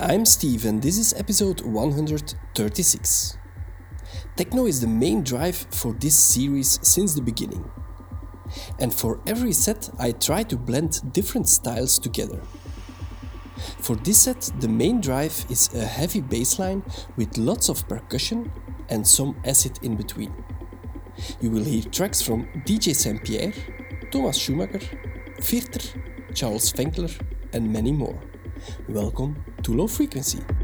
I'm Steve, and this is episode 136. Techno is the main drive for this series since the beginning. And for every set, I try to blend different styles together. For this set, the main drive is a heavy bassline with lots of percussion and some acid in between. You will hear tracks from DJ Saint Pierre, Thomas Schumacher, Virter, Charles Fenckler, and many more. Welcome to Low Frequency.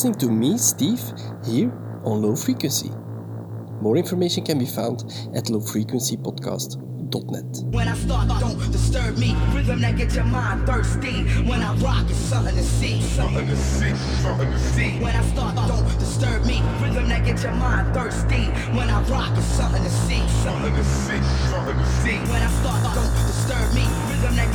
Listening to me, Steve, here on Low Frequency. More information can be found at lowfrequencypodcast.com when I start, don't disturb me. Rhythm that get your mind thirsty. When I rock, it's something to see. Something to see, something to see. When I start, don't disturb me. Rhythm that get your mind thirsty. When I rock, it's something to see. Something to see, something to see. When I start, don't disturb me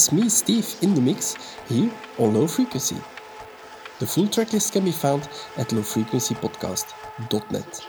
Is me, Steve, in the mix here on Low Frequency. The full tracklist can be found at lowfrequencypodcast.net.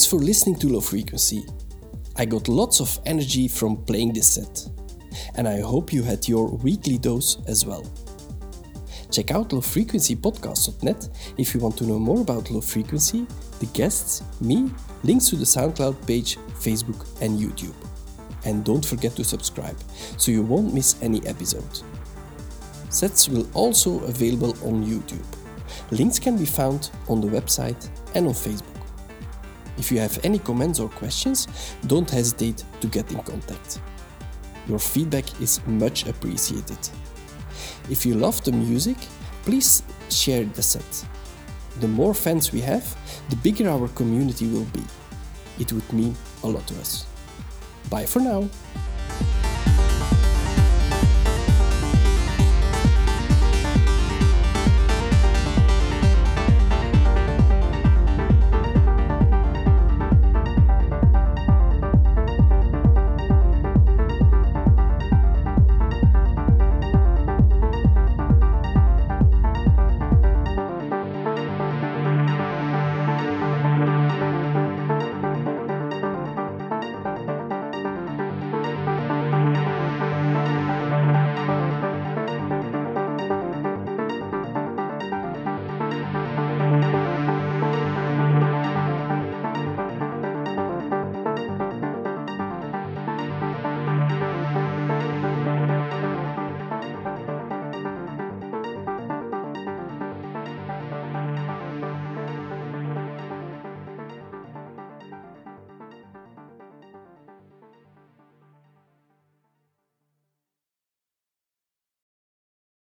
Thanks for listening to Low Frequency. I got lots of energy from playing this set, and I hope you had your weekly dose as well. Check out lowfrequencypodcast.net if you want to know more about low frequency, the guests, me, links to the SoundCloud page, Facebook, and YouTube. And don't forget to subscribe so you won't miss any episode. Sets will also available on YouTube. Links can be found on the website and on Facebook. If you have any comments or questions, don't hesitate to get in contact. Your feedback is much appreciated. If you love the music, please share the set. The more fans we have, the bigger our community will be. It would mean a lot to us. Bye for now.